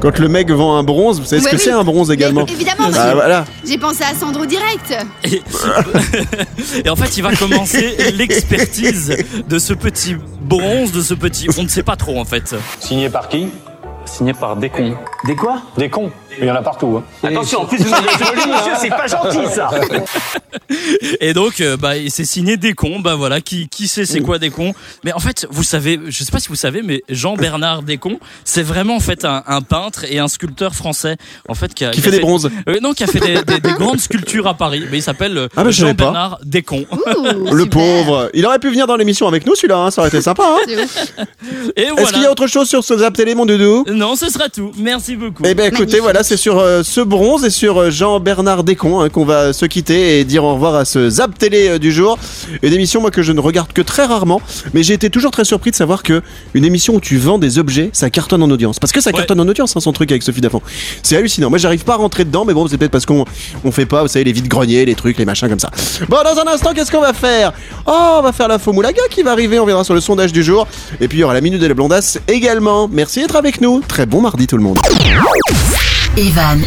Quand le mec vend un bronze, vous savez ce Ouais, que oui. c'est un bronze également Mais évidemment, Ah voilà. J'ai pensé à Sandro direct. Et, (laughs) et en fait, il va commencer (laughs) l'expertise de ce petit bronze, de ce petit. On ne sait pas trop en fait. Signé par qui? Signé par des cons. Des quoi? Des cons. Il y en a partout. Hein. Attention, en plus vous joli, (laughs) monsieur, c'est pas gentil ça. (laughs) Et donc, euh, bah, c'est signé des cons. Bah voilà, qui, qui sait c'est quoi des cons Mais en fait, vous savez, je sais pas si vous savez, mais Jean-Bernard Descons, c'est vraiment en fait un, un peintre et un sculpteur français, en fait, qui, a, Qui a fait des bronzes. Euh, non, qui a fait des, des- des grandes sculptures à Paris. Mais il s'appelle euh, Ah bah. Jean-Bernard Descons. Ouh, (laughs) Le pauvre. Il aurait pu venir dans l'émission avec nous celui-là, hein, ça aurait été sympa. Hein. Est-ce qu'il y a autre chose sur ce Zap Télé, mon doudou? Non, ce sera tout. Merci beaucoup. Eh ben écoutez, Magnifique. voilà, c'est sur euh, ce bronze et sur euh, Jean-Bernard Descons hein, qu'on va se quitter et dire au revoir à ce Zap Télé euh, du jour. Une émission, moi, que je ne regarde que très rarement, mais j'ai été toujours très surpris de savoir que une émission où tu vends des objets, ça cartonne en audience. Parce que ça cartonne en audience, hein, son truc avec Sophie Dafon. C'est hallucinant. Moi, j'arrive pas à rentrer dedans, mais bon, c'est peut-être parce qu'on on fait pas, vous savez, les vides-greniers, les trucs, les machins comme ça. Bon, dans un instant, qu'est-ce qu'on va faire? Oh, on va faire l'info Moulaga qui va arriver, on viendra sur le sondage du jour. Et puis, il y aura la minute de la blondasse également. Merci d'être avec nous. Très bon mardi, tout le monde. Evan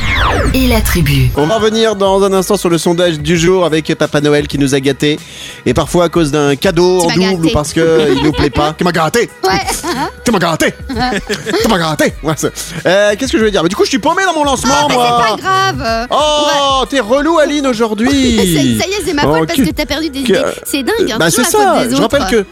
et la tribu. On va revenir dans un instant sur le sondage du jour avec Papa Noël qui nous a gâtés. Et parfois à cause d'un cadeau Tu en m'as double gâté. ou parce qu'il nous plaît pas. (laughs) Qui m'a gâté Ouais. Tu m'as gâté Tu m'as gâté Ouais, Euh, Qu'est-ce que je veux dire? Mais Du coup, je suis paumé dans mon lancement, Ah, mais c'est moi pas grave. Oh, t'es relou, Aline, aujourd'hui (laughs) C'est- Ça y est, c'est ma Oh, faute parce que- que t'as perdu des idées. C'est dingue, hein, Bah, c'est ça des Je rappelle que.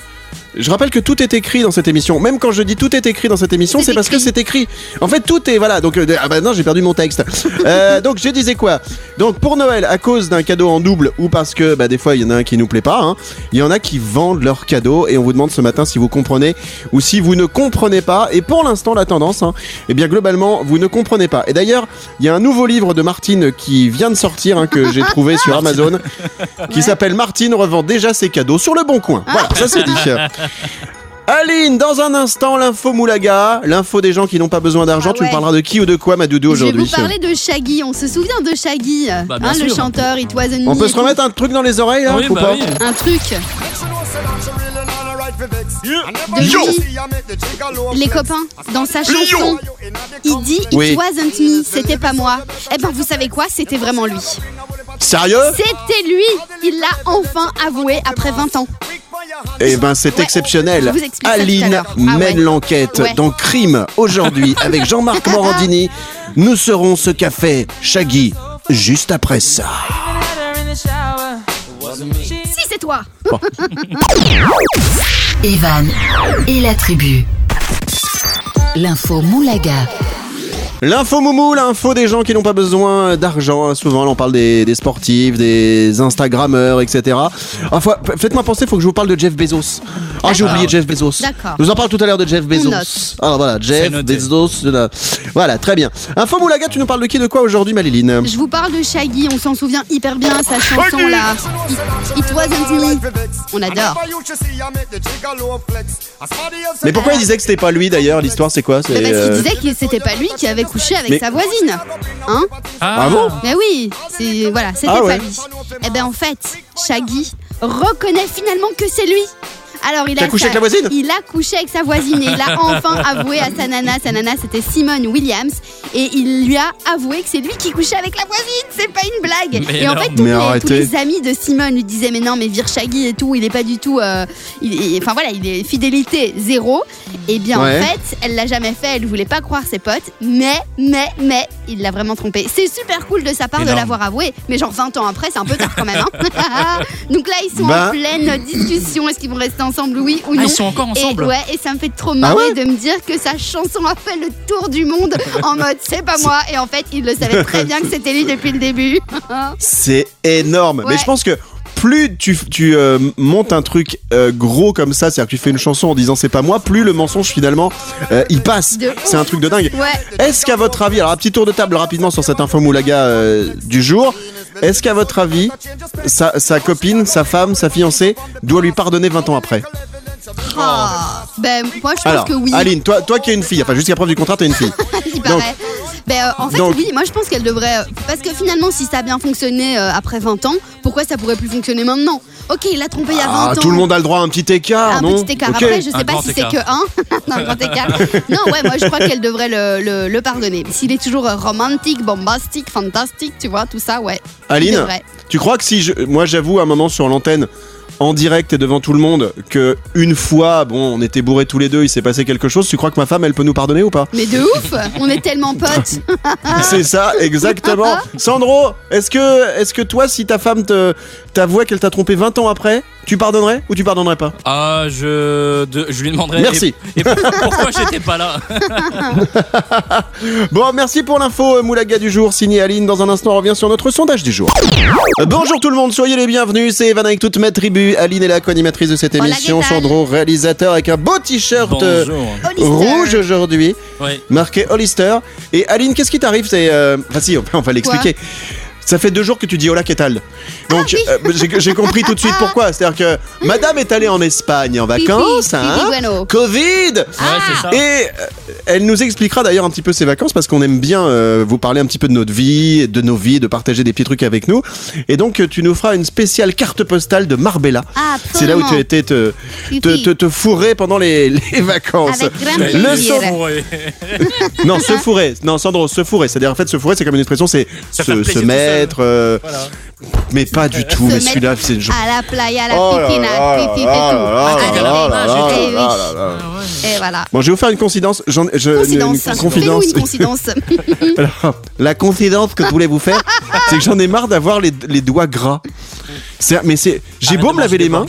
Je rappelle que tout est écrit dans cette émission. Même quand je dis tout est écrit dans cette émission, C'est parce que c'est écrit. En fait, tout est voilà. Donc euh, ah bah non, j'ai perdu mon texte. (laughs) Euh, donc je disais quoi? Donc pour Noël, à cause d'un cadeau en double ou parce que bah, des fois il y en a un qui nous plaît pas, hein, il y en a qui vendent leurs cadeaux et on vous demande ce matin si vous comprenez ou si vous ne comprenez pas. Et pour l'instant, la tendance, hein, eh bien globalement, vous ne comprenez pas. Et d'ailleurs, il y a un nouveau livre de Martine qui vient de sortir hein, que j'ai trouvé sur (laughs) Amazon qui s'appelle Martine revend déjà ses cadeaux sur le bon coin. Voilà, ça c'est dit. (laughs) (laughs) Aline, dans un instant, l'info Moulaga, l'info des gens qui n'ont pas besoin d'argent. Ah Tu me parleras de qui ou de quoi, ma doudou, Je vais vous aujourd'hui parler de Shaggy. On se souvient de Shaggy, Bah, hein, le chanteur It Was On peut se Me. remettre un truc dans les oreilles là Oui, ou bah pas oui. Un truc. De Yo. lui, les copains, dans sa chanson, il dit It Oui. wasn't me, c'était pas moi. Eh ben, vous savez quoi? C'était vraiment lui. Sérieux? C'était lui Il l'a enfin avoué après 20 ans. Eh ben c'est Ouais. exceptionnel. Je vous explique ça tout à Aline. Ah mène ouais. l'enquête Ouais. dans Crime aujourd'hui (laughs) avec Jean-Marc Morandini. Nous serons ce café Shaggy juste après ça. Si, c'est toi Evan et la tribu. L'info Moulaga. L'info moumou, l'info des gens qui n'ont pas besoin d'argent. Souvent, là, on parle des, des sportifs, des Instagrammeurs, etc. Enfin, faites-moi penser, faut que je vous parle de Jeff Bezos. Ah, j'ai oublié Jeff Bezos. D'accord. Je vous en parle tout à l'heure de Jeff Bezos. Alors voilà, Jeff. Bezos. Voilà, très bien. Info Moulaga, tu nous parles de qui, de quoi aujourd'hui, Maliline Je vous parle de Shaggy, on s'en souvient hyper bien, sa chanson là. It, It wasn't me. On adore. Mais pourquoi il disait que c'était pas lui d'ailleurs? L'histoire, c'est quoi? C'est, parce qu'il euh, disait que c'était pas lui qui avait couché avec Mais- sa voisine. Hein Ah bon Mais oui, c'est voilà, c'était Ah ouais. pas lui. Et ben en fait, Shaggy reconnaît finalement que c'est lui. Alors il a couché sa- avec la voisine? Il a couché avec sa voisine et il a (laughs) enfin avoué à sa nana. Sa nana c'était Simone Williams et il lui a avoué que c'est lui qui couchait avec la voisine. C'est pas une blague. Mais et en fait tous Mais les, tous arrêtez. les amis de Simone lui disaient mais non mais vire Shaggy et tout, il est pas du tout. euh, il est- enfin voilà, il est fidélité zéro. Et bien Ouais. en fait, elle l'a jamais fait. Elle voulait pas croire ses potes, mais mais mais il l'a vraiment trompé. C'est super cool de sa part de l'avoir avoué, mais genre 20 ans après, c'est un peu tard quand même. hein. (laughs) Donc là, ils sont en pleine discussion. Est-ce qu'ils vont rester ensemble, oui ou non Ah, ils sont encore ensemble Et ouais, et ça me fait trop marrer Ah ouais de me dire que sa chanson a fait le tour du monde en mode c'est pas moi. Et en fait, il le savait très bien que c'était lui depuis le début. (laughs) C'est énorme. Mais je pense que plus tu, tu euh, montes un truc euh, gros comme ça, c'est-à-dire que tu fais une chanson en disant c'est pas moi, plus le mensonge finalement euh, il passe. C'est un truc de dingue. Ouais. Est-ce qu'à votre avis, alors un petit tour de table rapidement sur cette info moulaga du jour, est-ce qu'à votre avis, sa, sa copine, sa femme, sa fiancée doit lui pardonner 20 ans après? Ah. Ben, moi, je pense Alors, que oui. Aline, toi, toi qui es une fille, enfin jusqu'à preuve du contraire, t'es une fille. (laughs) il Donc- paraît. Ben, euh, en fait, donc- oui, moi je pense qu'elle devrait. euh, Parce que finalement, si ça a bien fonctionné euh, après 20 ans, pourquoi ça pourrait plus fonctionner maintenant? Ok, il l'a trompé il y a 20 Ah, ans. tout le monde a le droit à un petit écart, Un non? petit écart. Ok. Après, je sais Un pas grand si c'est écart. que un. (laughs) non, un grand écart. Non, ouais, moi je crois qu'elle devrait le, le, le pardonner. S'il est toujours euh, romantique, bombastique, fantastique, tu vois, tout ça, ouais. il Aline, devrait. tu crois que si je, moi j'avoue à un moment sur l'antenne, en direct et devant tout le monde, que une fois, bon, on était bourrés tous les deux, il s'est passé quelque chose, tu crois que ma femme, elle peut nous pardonner ou pas Mais de ouf On est tellement potes (laughs) C'est ça, exactement. (laughs) Sandro, est-ce que, est-ce que toi, si ta femme te t'avoue qu'elle t'a trompé 20 ans après, Tu pardonnerais ou tu pardonnerais pas Ah, je, de- je lui demanderai. Merci. Et, et pourquoi j'étais pas là (laughs) Bon, merci pour l'info, euh, Moulaga du jour, signé Aline. Dans un instant, on revient sur notre sondage du jour. Euh, Bonjour tout le monde, soyez les bienvenus. C'est Evan avec toute ma tribu. Aline est la co-animatrice de cette Hola, émission. ¿qué tal? Sandro, réalisateur avec un beau t-shirt euh, Bonjour. Rouge aujourd'hui, Ouais. marqué Hollister. Et Aline, qu'est-ce qui t'arrive? C'est, euh, Enfin, si, on va- on va l'expliquer. Ça fait deux jours que tu dis hola, qu'est-ce Donc, Ah, euh, j'ai j'ai compris tout de suite pourquoi. C'est-à-dire que Madame est allée en Espagne en vacances, pipi hein bueno. Covid Ouais, c'est ça. et euh, elle nous expliquera d'ailleurs un petit peu ses vacances parce qu'on aime bien euh, vous parler un petit peu de notre vie, de nos vies, de partager des petits trucs avec nous. Et donc tu nous feras une spéciale carte postale de Marbella. Ah, C'est là où tu étais te, te, te, te fourrer pendant les, (laughs) les vacances. Avec grand Le. Non, (laughs) se fourrer. Non, Sandro, se fourrer. C'est-à-dire en fait se fourrer, c'est comme une expression, c'est se, se plaisir tout euh, Voilà. Mais pas du tout. Mais celui-là, c'est une À la playa, à la Oh piscine, à la là Eh là. Et voilà. Bon, je vais vous faire une je- Confidence. Une, Fais-nous confidence. une confidence. (laughs) Alors, la confidence que je voulais vous faire, c'est que j'en ai marre d'avoir les, les doigts gras. C'est- Mais c'est, j'ai beau me laver les mains,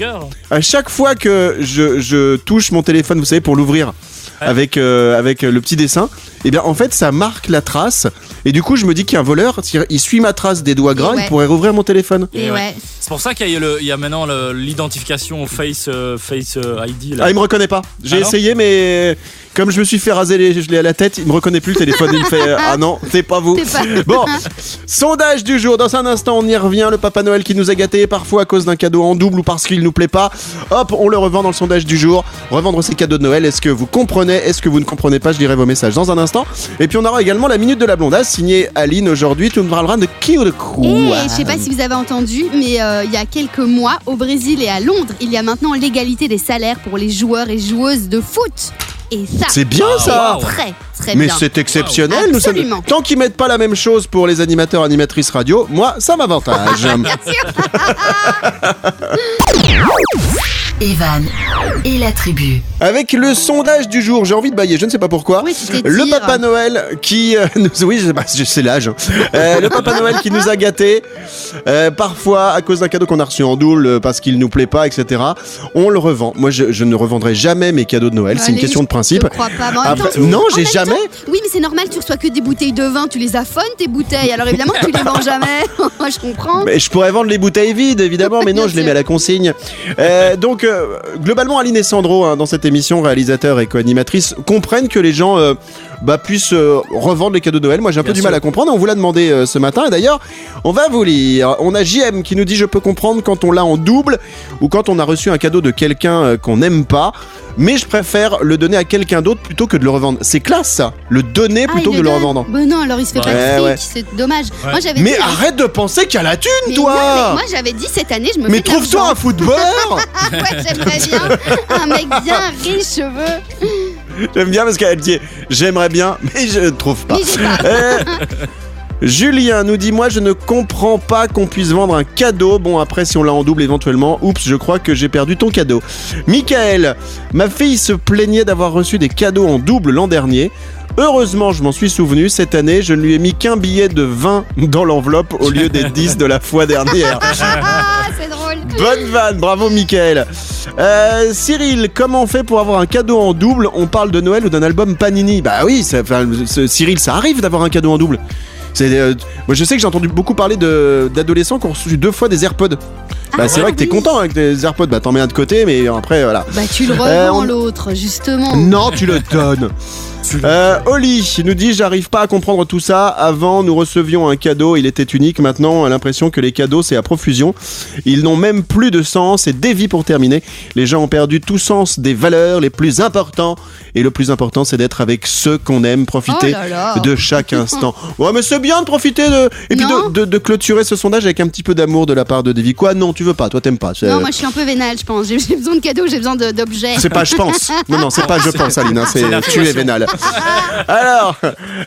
à chaque fois que je, je touche mon téléphone, vous savez, pour l'ouvrir avec euh, avec le petit dessin, et bien en fait ça marque la trace. Et du coup, je me dis qu'il y a un voleur, il suit ma trace des doigts gras, ouais. il pourrait rouvrir mon téléphone. Et Et ouais. ouais. C'est pour ça qu'il y, a y maintenant l'identification au Face, euh, face euh, ID. Là. Ah, il me reconnaît pas. J'ai Ah essayé, mais comme je me suis fait raser les gelés à la tête, il me reconnaît plus le téléphone. Il me fait (laughs) Ah non, c'est pas vous. Pas- Bon, sondage du jour. Dans un instant, on y revient. Le Papa Noël qui nous a gâtés, parfois à cause d'un cadeau en double ou parce qu'il nous plaît pas. Hop, on le revend dans le sondage du jour. Revendre ses cadeaux de Noël. Est-ce que vous comprenez Est-ce que vous ne comprenez pas Je lirai vos messages dans un instant. Et puis on aura également la minute de la blondasse signée Aline aujourd'hui. Tu nous parleras de qui ou de quoi? Et je sais pas si vous avez entendu, mais euh, il y a quelques mois, au Brésil et à Londres, il y a maintenant l'égalité des salaires pour les joueurs et joueuses de foot. Et ça, C'est bien ça très, très Mais bien. c'est exceptionnel. Nous sommes... Tant qu'ils mettent pas la même chose pour les animateurs animatrices radio, moi ça m'avantage. (laughs) (laughs) Evan et la tribu. Avec le sondage du jour, j'ai envie de bailler, je ne sais pas pourquoi. Oui, Le. Papa Noël qui euh, (laughs) nous... Oui, c'est l'âge. hein. Euh, le Papa Noël qui nous a gâtés, euh, parfois à cause d'un cadeau qu'on a reçu en double parce qu'il nous plaît pas, etc. On le revend. Moi, je, je ne revendrai jamais mes cadeaux de Noël. C'est une question de principe. Je crois pas. Même Après- temps, non, j'ai jamais. temps- oui, mais c'est normal, tu reçois que des bouteilles de vin, tu les affones tes bouteilles. Alors évidemment tu les vends jamais. (laughs) Je comprends. Mais je pourrais vendre les bouteilles vides, évidemment, (laughs) mais non, je les mets à la consigne. Donc, euh, globalement, Aline et Sandro, hein, dans cette émission, réalisateur et co-animatrice, comprennent que les gens euh, bah, puissent euh, revendre les cadeaux de Noël. Moi, j'ai un peu du sûr. mal à comprendre. On vous l'a demandé euh, ce matin. Et d'ailleurs, on va vous lire. On a JM qui nous dit Je peux comprendre quand on l'a en double ou quand on a reçu un cadeau de quelqu'un euh, qu'on n'aime pas. Mais je préfère le donner à quelqu'un d'autre plutôt que de le revendre. C'est classe, ça. Le donner Ah, plutôt il que de le donne. revendre. Bah non, alors il se fait pas Ouais, de ouais. fric, c'est dommage. Moi j'avais Mais dit. arrête de penser qu'il y a la thune, Mais toi non, mais moi j'avais dit cette année, je me Mais fais de trouve-toi un l'argent. footballeur (laughs) Ouais, j'aimerais bien un mec bien riche, cheveux. (laughs) J'aime bien parce qu'elle dit j'aimerais bien, mais je ne trouve pas. Euh, (laughs) Julien nous dit moi je ne comprends pas qu'on puisse vendre un cadeau. Bon après si on l'a en double éventuellement, oups je crois que j'ai perdu ton cadeau. Michael, ma fille se plaignait d'avoir reçu des cadeaux en double l'an dernier. Heureusement, je m'en suis souvenu, cette année, je ne lui ai mis qu'un billet de 20 dans l'enveloppe au lieu des 10 de la fois dernière. (laughs) Bonne vanne, bravo Michael. Euh, Cyril, comment on fait pour avoir un cadeau en double? On parle de Noël ou d'un album Panini? Bah oui, Cyril, ça arrive d'avoir un cadeau en double. C'est, euh, moi je sais que j'ai entendu beaucoup parler de, d'adolescents qui ont reçu deux fois des AirPods. Bah c'est Ah vrai que t'es oui. content avec des AirPods, bah t'en mets un de côté, mais après voilà. Bah tu le Euh, revends on- l'autre, justement. Non, tu le donnes. (laughs) Euh, Oli nous dit j'arrive pas à comprendre tout ça. Avant nous recevions un cadeau, il était unique. Maintenant, on a l'impression que les cadeaux c'est à profusion. Ils n'ont même plus de sens. Et dévi pour terminer, les gens ont perdu tout sens des valeurs les plus importants. Et le plus important, c'est d'être avec ceux qu'on aime, profiter Oh là là. de chaque instant. (laughs) Ouais, mais c'est bien de profiter de et puis de, de- de clôturer ce sondage avec un petit peu d'amour de la part de Davy. Quoi Non, tu veux pas. Toi, t'aimes pas. Non, moi je suis un peu vénale, je pense. J'ai besoin de cadeaux, j'ai besoin d'objets. c'est pas je pense. Non, non, c'est pas je pense, Aline. hein, C'est tu es vénal. (laughs) Alors,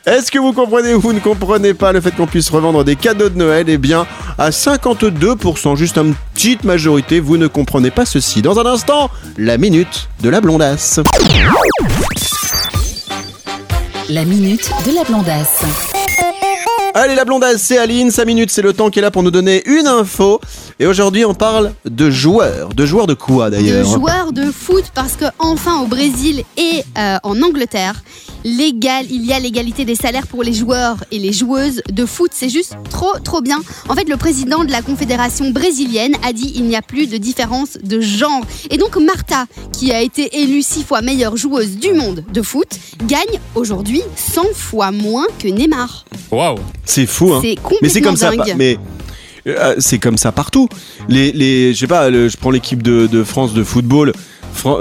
est-ce que vous comprenez ou vous ne comprenez pas le fait qu'on puisse revendre des cadeaux de Noël? Eh bien, à 52%, juste une petite majorité, vous ne comprenez pas ceci. Dans un instant, la minute de la blondasse. La minute de la blondasse. Allez, la blondasse, c'est Aline. 5 minutes, c'est le temps qui est là pour nous donner une info. Et aujourd'hui, on parle de joueurs. De joueurs de quoi De d'ailleurs joueurs de foot parce que enfin au Brésil et euh, en Angleterre, légal, il y a l'égalité des salaires pour les joueurs et les joueuses de foot. C'est juste trop trop bien. En fait, le président de la Confédération brésilienne a dit il n'y a plus de différence de genre. Et donc Marta, qui a été élue six fois meilleure joueuse du monde de foot, gagne aujourd'hui 100 fois moins que Neymar. Waouh. C'est fou, hein. C'est complètement Mais c'est comme ça. dingue. pa- Mais euh, c'est comme ça partout. Les, les, je sais pas. le- je prends l'équipe de, de France de football.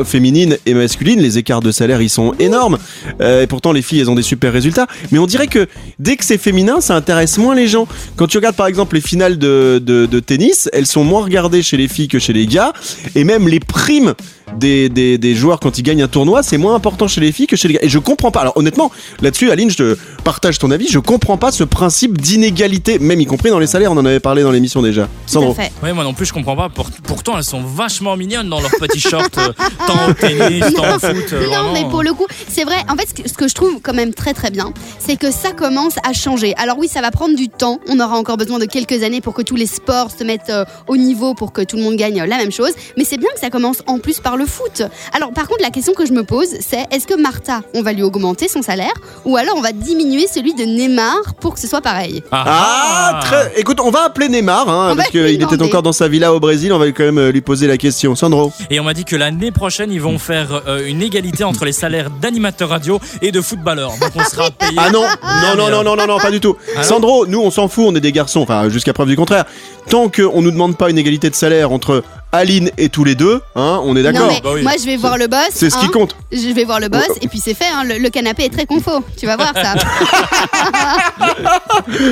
féminine et masculine, les écarts de salaire ils sont énormes. Euh, et pourtant les filles elles ont des super résultats. Mais on dirait que dès que c'est féminin, ça intéresse moins les gens. Quand tu regardes par exemple les finales de, de, de tennis, elles sont moins regardées chez les filles que chez les gars. Et même les primes des, des, des joueurs quand ils gagnent un tournoi, c'est moins important chez les filles que chez les gars. Et je comprends pas. Alors honnêtement, là-dessus, Aline, je te partage ton avis. Je comprends pas ce principe d'inégalité, même y compris dans les salaires. On en avait parlé dans l'émission déjà. Tout Sandro. à fait. Ouais, moi non plus, je comprends pas. Pour- pourtant, elles sont vachement mignonnes dans leurs petits shorts, euh, (laughs) tant au tennis, tant au foot. euh, Non, vraiment. mais pour le coup, c'est vrai. En fait, ce que, ce que je trouve quand même très très bien, c'est que ça commence à changer. Alors oui, ça va prendre du temps. On aura encore besoin de quelques années pour que tous les sports se mettent euh, au niveau, pour que tout le monde gagne euh, la même chose. Mais c'est bien que ça commence en plus par le foot. Alors par contre, la question que je me pose, c'est est-ce que Martha, on va lui augmenter son salaire, ou alors on va diminuer celui de Neymar pour que ce soit pareil? Ah, très. Écoute, on va appeler Neymar, hein, On parce qu'il était encore dans sa villa au Brésil. On va quand même euh, lui poser la question. Sandro. Et on m'a dit que l'année prochaine, ils vont faire euh, une égalité entre les salaires d'animateurs radio et de footballeurs. Donc on sera (laughs) payé. Ah non, non, non, non, non, non, non, pas du tout. Ah Sandro, nous, on s'en fout, on est des garçons, enfin, jusqu'à preuve du contraire. Tant qu'on nous demande pas une égalité de salaire entre Aline et tous les deux, hein, on est d'accord. Bah oui. moi je vais voir le boss. C'est ce qui hein. compte. Je vais voir le boss et puis c'est fait. hein. Le, le canapé est très confort. Tu vas voir ça. (laughs)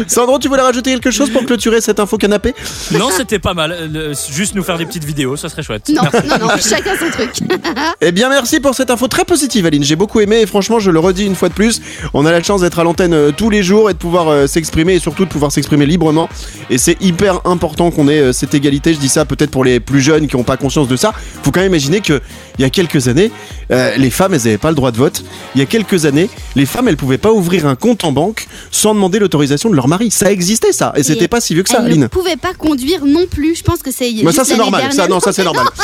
Sandro, tu voulais rajouter quelque chose pour clôturer cette info canapé? Non, c'était pas mal. Euh, le- juste nous faire des petites vidéos, ça serait chouette. Non, non, non, chacun son truc. (laughs) Eh bien, merci pour cette info très positive, Aline. J'ai beaucoup aimé et franchement, je le redis une fois de plus, on a la chance d'être à l'antenne euh, tous les jours et de pouvoir euh, s'exprimer et surtout de pouvoir s'exprimer librement. Et c'est hyper important qu'on ait euh, cette égalité. Je dis ça peut-être pour les plus jeunes qui n'ont pas conscience de ça. Faut quand même imaginer que il y a quelques années, euh, les femmes, elles n'avaient pas le droit de vote. Il y a quelques années, les femmes, elles pouvaient pas ouvrir un compte en banque sans demander l'autorisation de leur mari. Ça existait ça et c'était pas si vieux que ça, Elle ne pouvait pas conduire non plus. Je pense que c'est. Mais ça c'est normal. Ça non, ça c'est normal. (laughs)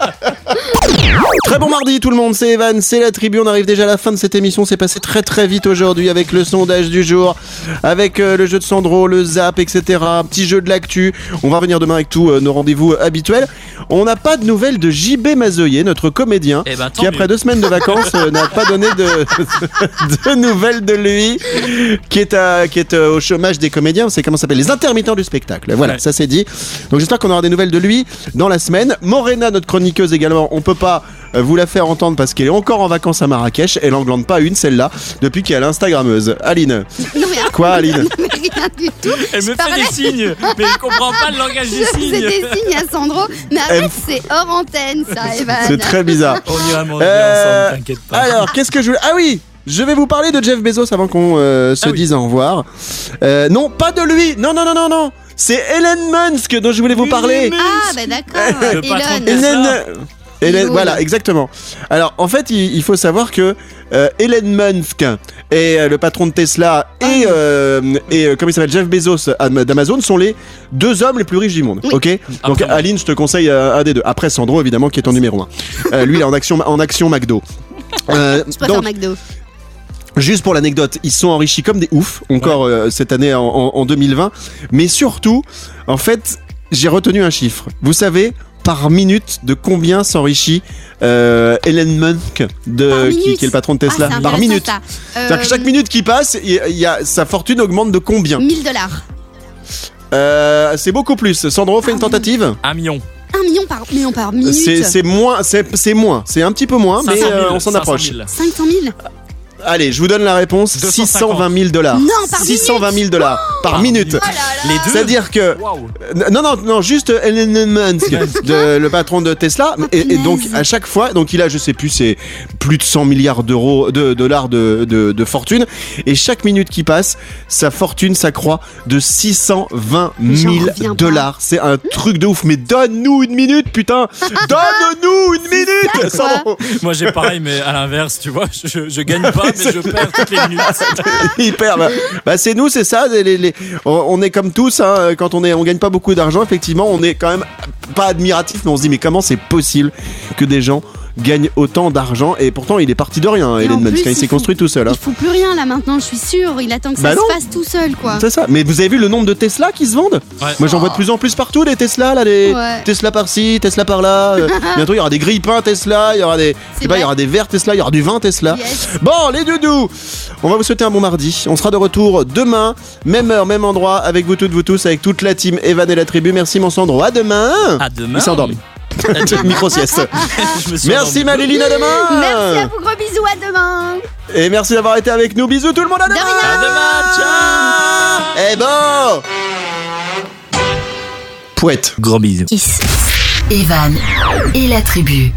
(laughs) Très bon mardi tout le monde, c'est Evan, c'est la tribu, on arrive déjà à la fin de cette émission, c'est passé très très vite aujourd'hui avec le sondage du jour, avec euh, le jeu de Sandro, le zap, etc. Un petit jeu de l'actu, on va revenir demain avec tous euh, nos rendez-vous habituels. On n'a pas de nouvelles de JB Mazoyer, notre comédien, Eh ben, qui après mieux. deux semaines de vacances euh, n'a pas donné de, (laughs) de nouvelles de lui, qui est, à- qui est euh, au chômage des comédiens, c'est comment ça s'appelle, les intermittents du spectacle. Voilà, Ouais. ça c'est dit. Donc j'espère qu'on aura des nouvelles de lui dans la semaine. Morena, notre chroniqueuse également, on peut pas euh, vous la faire entendre parce qu'elle est encore en vacances à Marrakech. Elle en glande pas une, celle-là, depuis qu'elle est Instagrammeuse. Aline. Non, mais Quoi, Aline (laughs) mais rien du tout. Elle me fait des (laughs) signes, mais je comprends pas le langage des Je signes. des signes à Sandro. Mais Elle- arrête, c'est hors antenne, ça, Evan. C'est très bizarre. On ira manger Euh, ensemble, t'inquiète pas. Alors, qu'est-ce que je voulais. Ah oui je vais vous parler de Jeff Bezos avant qu'on euh, se Ah oui. dise au revoir. Euh, non, pas de lui. Non, non, non, non, non. C'est Elon Musk dont je voulais vous parler. Ah, bah d'accord. Patron Elon. Hélène. Voilà, exactement. Alors, en fait, il, il faut savoir que euh, Elon Musk et euh, le patron de Tesla et, euh, et euh, comment il s'appelle Jeff Bezos am- d'Amazon sont les deux hommes les plus riches du monde. Oui. Ok? Donc, Après. Aline, je te conseille euh, un des deux. Après Sandro, évidemment, qui est en numéro 1 Lui, il est en action, en action McDo. (laughs) Euh, Je donc, McDo. Juste pour l'anecdote, ils sont enrichis comme des oufs encore euh, cette année en, en- en 2020. Mais surtout, en fait, j'ai retenu un chiffre. Vous savez par minute de combien s'enrichit euh, Elon Musk de, Par qui, est le patron de Tesla? Ah, par minute. ça. C'est-à-dire que chaque Euh, minute qui passe, il il y a, sa fortune augmente de combien? 1000 dollars. Euh, C'est beaucoup plus. Sandro, fait une tentative Un million. Un million par, million par minute. C'est moins, c'est moins, c'est un petit peu moins, mais 500 000, euh, on s'en 500 approche. 000. 500 000 Allez, je vous donne la réponse. 250. 620 000 dollars. Non, par 620 000 dollars par minute. Oh Les deux. C'est-à-dire que non non non juste Elon Musk, de- le patron de Tesla. Et, et donc à chaque fois donc il a je sais plus c'est plus de 100 milliards d'euros de dollars de, de, de fortune. Et chaque minute qui passe sa fortune s'accroît de 620 J'en 000 reviens pas. dollars. C'est un truc de ouf. Mais donne-nous une minute putain. Donne-nous une (laughs) minute. Moi j'ai pareil, mais à l'inverse, tu vois, je, je gagne pas, mais je perds toutes les minutes. (laughs) Bah, c'est nous, c'est ça. les- les- on, on est comme tous. hein, quand on est, on gagne pas beaucoup d'argent. Effectivement, on est quand même pas admiratif, mais on se dit mais comment c'est possible que des gens gagnent autant d'argent et pourtant il est parti de rien, Et Elon en Musk. plus, hein, il s'est faut- construit tout seul. hein. Il faut plus rien là maintenant, je suis sûre. Il attend que Bah ça non. se fasse tout seul, quoi. C'est ça. Mais vous avez vu le nombre de Tesla qui se vendent Ouais. Moi j'en vois de plus en plus partout des Tesla là, des Ouais. Tesla par-ci, Tesla par-là. (laughs) euh, bientôt il y aura des grille-pains Tesla, il y aura des, je C'est sais pas, il y vrai. aura des verres Tesla, il y aura du vin Tesla. Yes. Bon, les doudous, on va vous souhaiter un bon mardi. On sera de retour demain, même heure, même endroit, avec vous toutes, vous tous, avec toute la team Evan et la tribu. Merci, mon Sandro. À demain. À demain. Il s'est endormi. Micro-sieste. (laughs) Merci. Maléline. À demain. Merci à vous, gros bisous, à demain. Et merci d'avoir été avec nous. Bisous, tout le monde. À De demain. À demain, ciao Eh bon. Pouette. Gros bisous. Kiss. Evan et la tribu.